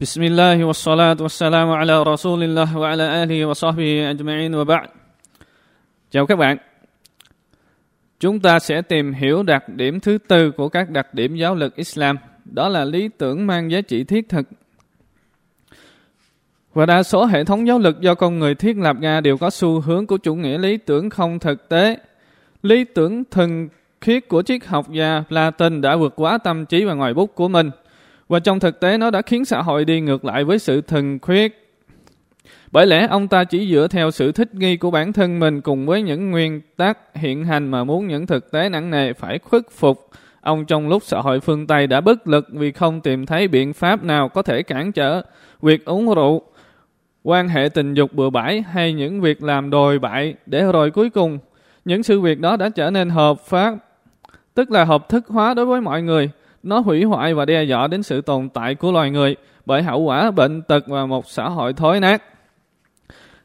بسم الله والصلاة والسلام على رسول الله وعلى آله وصحبه أجمعين وبعد Chào các bạn Chúng ta sẽ tìm hiểu đặc điểm thứ tư của các đặc điểm giáo lực Islam Đó là lý tưởng mang giá trị thiết thực Và đa số hệ thống giáo lực do con người thiết lập ra đều có xu hướng của chủ nghĩa lý tưởng không thực tế Lý tưởng thần khiết của triết học gia Platon đã vượt quá tâm trí và ngoài bút của mình – và trong thực tế nó đã khiến xã hội đi ngược lại với sự thần khuyết. Bởi lẽ ông ta chỉ dựa theo sự thích nghi của bản thân mình cùng với những nguyên tắc hiện hành mà muốn những thực tế nặng nề phải khuất phục. Ông trong lúc xã hội phương Tây đã bất lực vì không tìm thấy biện pháp nào có thể cản trở việc uống rượu, quan hệ tình dục bừa bãi hay những việc làm đồi bại để rồi cuối cùng những sự việc đó đã trở nên hợp pháp, tức là hợp thức hóa đối với mọi người. Nó hủy hoại và đe dọa đến sự tồn tại của loài người bởi hậu quả bệnh tật và một xã hội thối nát.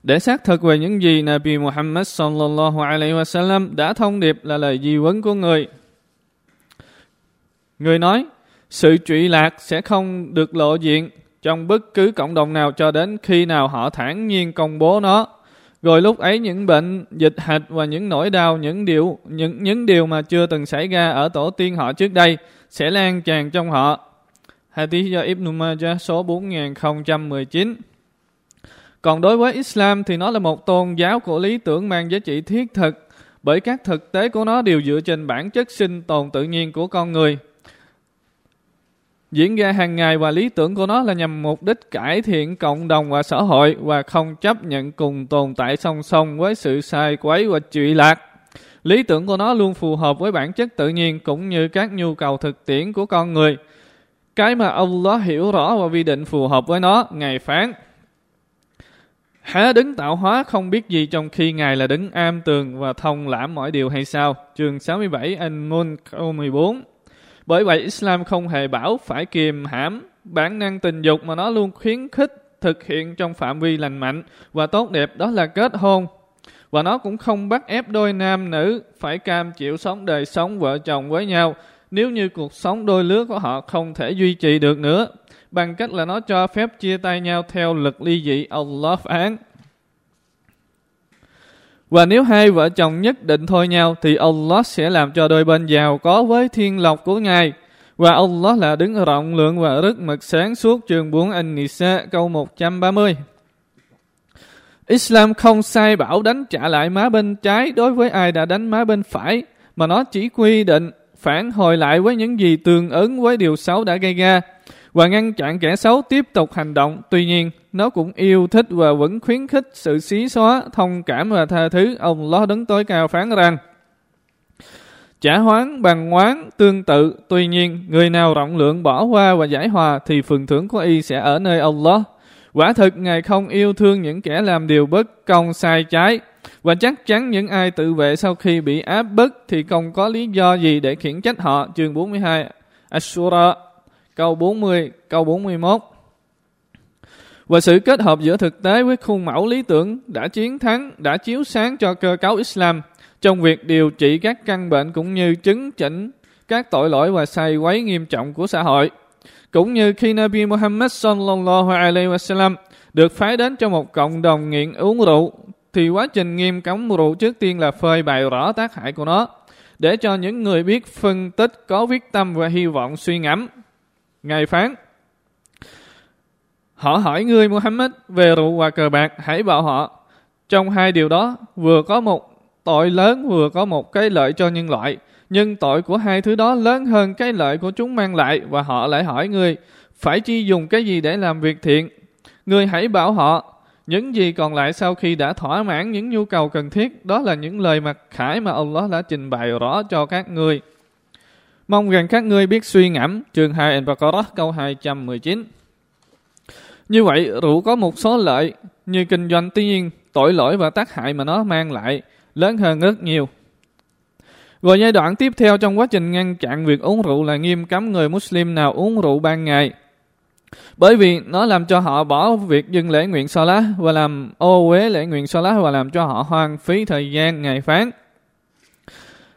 Để xác thực về những gì Nabi Muhammad sallallahu alaihi wasallam đã thông điệp là lời di vấn của người. Người nói, sự trụy lạc sẽ không được lộ diện trong bất cứ cộng đồng nào cho đến khi nào họ thản nhiên công bố nó. Rồi lúc ấy những bệnh, dịch hạch và những nỗi đau, những điều những những điều mà chưa từng xảy ra ở tổ tiên họ trước đây sẽ lan tràn trong họ. Hadith do Ibn Majah số 4019. Còn đối với Islam thì nó là một tôn giáo của lý tưởng mang giá trị thiết thực bởi các thực tế của nó đều dựa trên bản chất sinh tồn tự nhiên của con người. Diễn ra hàng ngày và lý tưởng của nó là nhằm mục đích cải thiện cộng đồng và xã hội và không chấp nhận cùng tồn tại song song với sự sai quấy và trụy lạc. Lý tưởng của nó luôn phù hợp với bản chất tự nhiên cũng như các nhu cầu thực tiễn của con người. Cái mà Allah hiểu rõ và vi định phù hợp với nó, Ngài phán. Há đứng tạo hóa không biết gì trong khi Ngài là đứng am tường và thông lãm mọi điều hay sao? Chương 67 An-Mun câu 14 bởi vậy Islam không hề bảo phải kiềm hãm bản năng tình dục mà nó luôn khuyến khích thực hiện trong phạm vi lành mạnh và tốt đẹp, đó là kết hôn và nó cũng không bắt ép đôi nam nữ phải cam chịu sống đời sống vợ chồng với nhau nếu như cuộc sống đôi lứa của họ không thể duy trì được nữa bằng cách là nó cho phép chia tay nhau theo lực ly dị Allah phán. Và nếu hai vợ chồng nhất định thôi nhau thì Allah sẽ làm cho đôi bên giàu có với thiên lộc của Ngài. Và Allah là đứng rộng lượng và rất mực sáng suốt chương 4 An-Nisa câu 130. Islam không sai bảo đánh trả lại má bên trái đối với ai đã đánh má bên phải, mà nó chỉ quy định phản hồi lại với những gì tương ứng với điều xấu đã gây ra và ngăn chặn kẻ xấu tiếp tục hành động. Tuy nhiên, nó cũng yêu thích và vẫn khuyến khích sự xí xóa, thông cảm và tha thứ. Ông ló đứng tối cao phán rằng, Trả hoán bằng ngoán tương tự, tuy nhiên người nào rộng lượng bỏ qua và giải hòa thì phần thưởng của y sẽ ở nơi Allah. Quả thực Ngài không yêu thương những kẻ làm điều bất công sai trái. Và chắc chắn những ai tự vệ sau khi bị áp bức thì không có lý do gì để khiển trách họ. Chương 42 Ashura câu 40 câu 41 và sự kết hợp giữa thực tế với khuôn mẫu lý tưởng đã chiến thắng, đã chiếu sáng cho cơ cấu Islam trong việc điều trị các căn bệnh cũng như chứng chỉnh các tội lỗi và sai quấy nghiêm trọng của xã hội. Cũng như khi Nabi Muhammad sallallahu alaihi wasallam được phái đến cho một cộng đồng nghiện uống rượu, thì quá trình nghiêm cấm rượu trước tiên là phơi bày rõ tác hại của nó, để cho những người biết phân tích có viết tâm và hy vọng suy ngẫm. Ngài phán, Họ hỏi ngươi Muhammad về rượu và cờ bạc, hãy bảo họ, trong hai điều đó vừa có một tội lớn vừa có một cái lợi cho nhân loại nhưng tội của hai thứ đó lớn hơn cái lợi của chúng mang lại và họ lại hỏi ngươi, phải chi dùng cái gì để làm việc thiện? Ngươi hãy bảo họ, những gì còn lại sau khi đã thỏa mãn những nhu cầu cần thiết, đó là những lời mặc khải mà Allah đã trình bày rõ cho các ngươi. Mong rằng các ngươi biết suy ngẫm, chương 2 Al-Baqarah câu 219. Như vậy, rượu có một số lợi như kinh doanh tuy nhiên tội lỗi và tác hại mà nó mang lại lớn hơn rất nhiều. Rồi giai đoạn tiếp theo trong quá trình ngăn chặn việc uống rượu là nghiêm cấm người Muslim nào uống rượu ban ngày. Bởi vì nó làm cho họ bỏ việc dừng lễ nguyện Salah và làm ô uế lễ nguyện Salah và làm cho họ hoang phí thời gian ngày phán.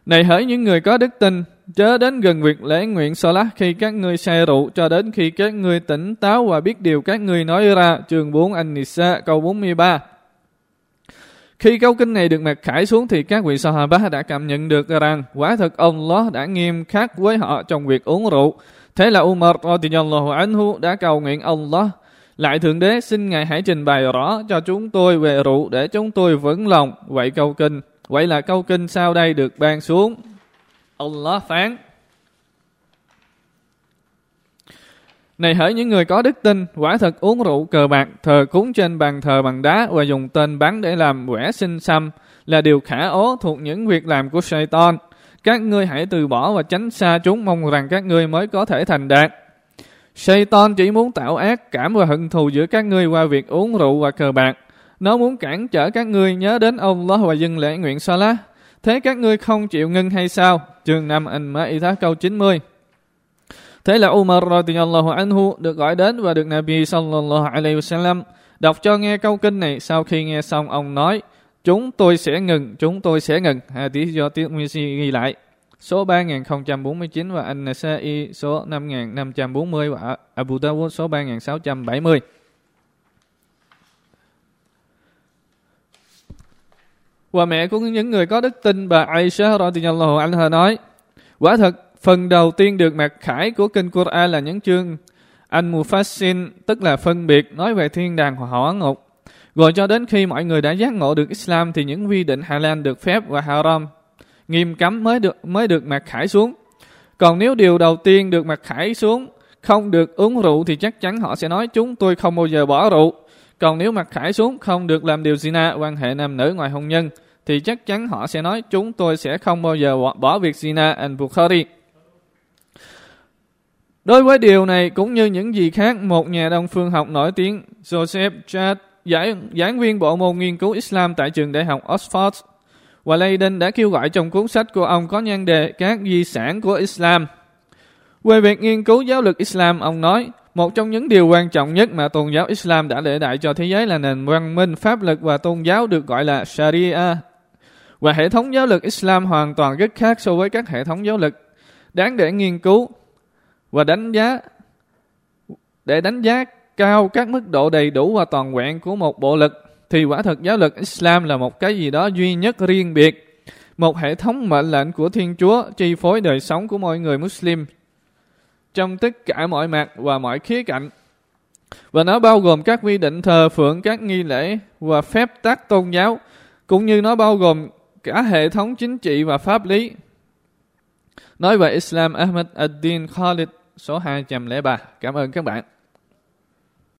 Này hỡi những người có đức tin, chớ đến gần việc lễ nguyện Salah khi các ngươi say rượu cho đến khi các ngươi tỉnh táo và biết điều các ngươi nói ra. Chương 4 An-Nisa câu 43. Khi câu kinh này được mặc khải xuống thì các vị Sahaba đã cảm nhận được rằng quả thật ông Allah đã nghiêm khắc với họ trong việc uống rượu. Thế là Umar radiyallahu anhu đã cầu nguyện Allah lại Thượng Đế xin Ngài hãy trình bày rõ cho chúng tôi về rượu để chúng tôi vững lòng. Vậy câu kinh, vậy là câu kinh sau đây được ban xuống. Allah phán. Này hỡi những người có đức tin, quả thật uống rượu cờ bạc, thờ cúng trên bàn thờ bằng đá và dùng tên bắn để làm quẻ sinh xăm là điều khả ố thuộc những việc làm của Satan. Các ngươi hãy từ bỏ và tránh xa chúng mong rằng các ngươi mới có thể thành đạt. Satan chỉ muốn tạo ác cảm và hận thù giữa các ngươi qua việc uống rượu và cờ bạc. Nó muốn cản trở các ngươi nhớ đến Allah và dân lễ nguyện Salah. Thế các ngươi không chịu ngưng hay sao? Chương 5 An-Ma'idah câu 90 Thế là Umar radiyallahu anhu được gọi đến và được Nabi sallallahu alaihi wasallam đọc cho nghe câu kinh này. Sau khi nghe xong ông nói, chúng tôi sẽ ngừng, chúng tôi sẽ ngừng. Hadith do Tirmidhi ghi lại. Số 3049 và An-Nasai số 5540 và Abu Dawud số 3670. Và mẹ của những người có đức tin bà Aisha radhiyallahu anha nói, quả thật phần đầu tiên được mặc khải của kinh Quran là những chương anh Mufassin tức là phân biệt nói về thiên đàng hoặc hỏa ngục. Rồi cho đến khi mọi người đã giác ngộ được Islam thì những quy định halal được phép và haram nghiêm cấm mới được mới được mặc khải xuống. Còn nếu điều đầu tiên được mặc khải xuống không được uống rượu thì chắc chắn họ sẽ nói chúng tôi không bao giờ bỏ rượu. Còn nếu mặc khải xuống không được làm điều zina quan hệ nam nữ ngoài hôn nhân thì chắc chắn họ sẽ nói chúng tôi sẽ không bao giờ bỏ, việc Sina and Bukhari. Đối với điều này cũng như những gì khác, một nhà đông phương học nổi tiếng Joseph Chad, giảng, giảng viên bộ môn nghiên cứu Islam tại trường đại học Oxford, và Leiden đã kêu gọi trong cuốn sách của ông có nhan đề các di sản của Islam. Về việc nghiên cứu giáo lực Islam, ông nói, một trong những điều quan trọng nhất mà tôn giáo Islam đã để lại cho thế giới là nền văn minh pháp lực và tôn giáo được gọi là Sharia. Và hệ thống giáo lực Islam hoàn toàn rất khác so với các hệ thống giáo lực. Đáng để nghiên cứu và đánh giá để đánh giá cao các mức độ đầy đủ và toàn vẹn của một bộ lực thì quả thực giáo lực Islam là một cái gì đó duy nhất riêng biệt, một hệ thống mệnh lệnh của Thiên Chúa chi phối đời sống của mọi người Muslim trong tất cả mọi mặt và mọi khía cạnh. Và nó bao gồm các quy định thờ phượng các nghi lễ và phép tắc tôn giáo, cũng như nó bao gồm cả hệ thống chính trị và pháp lý. Nói về Islam Ahmed ad-Din Khalid, số 203. Cảm ơn các bạn.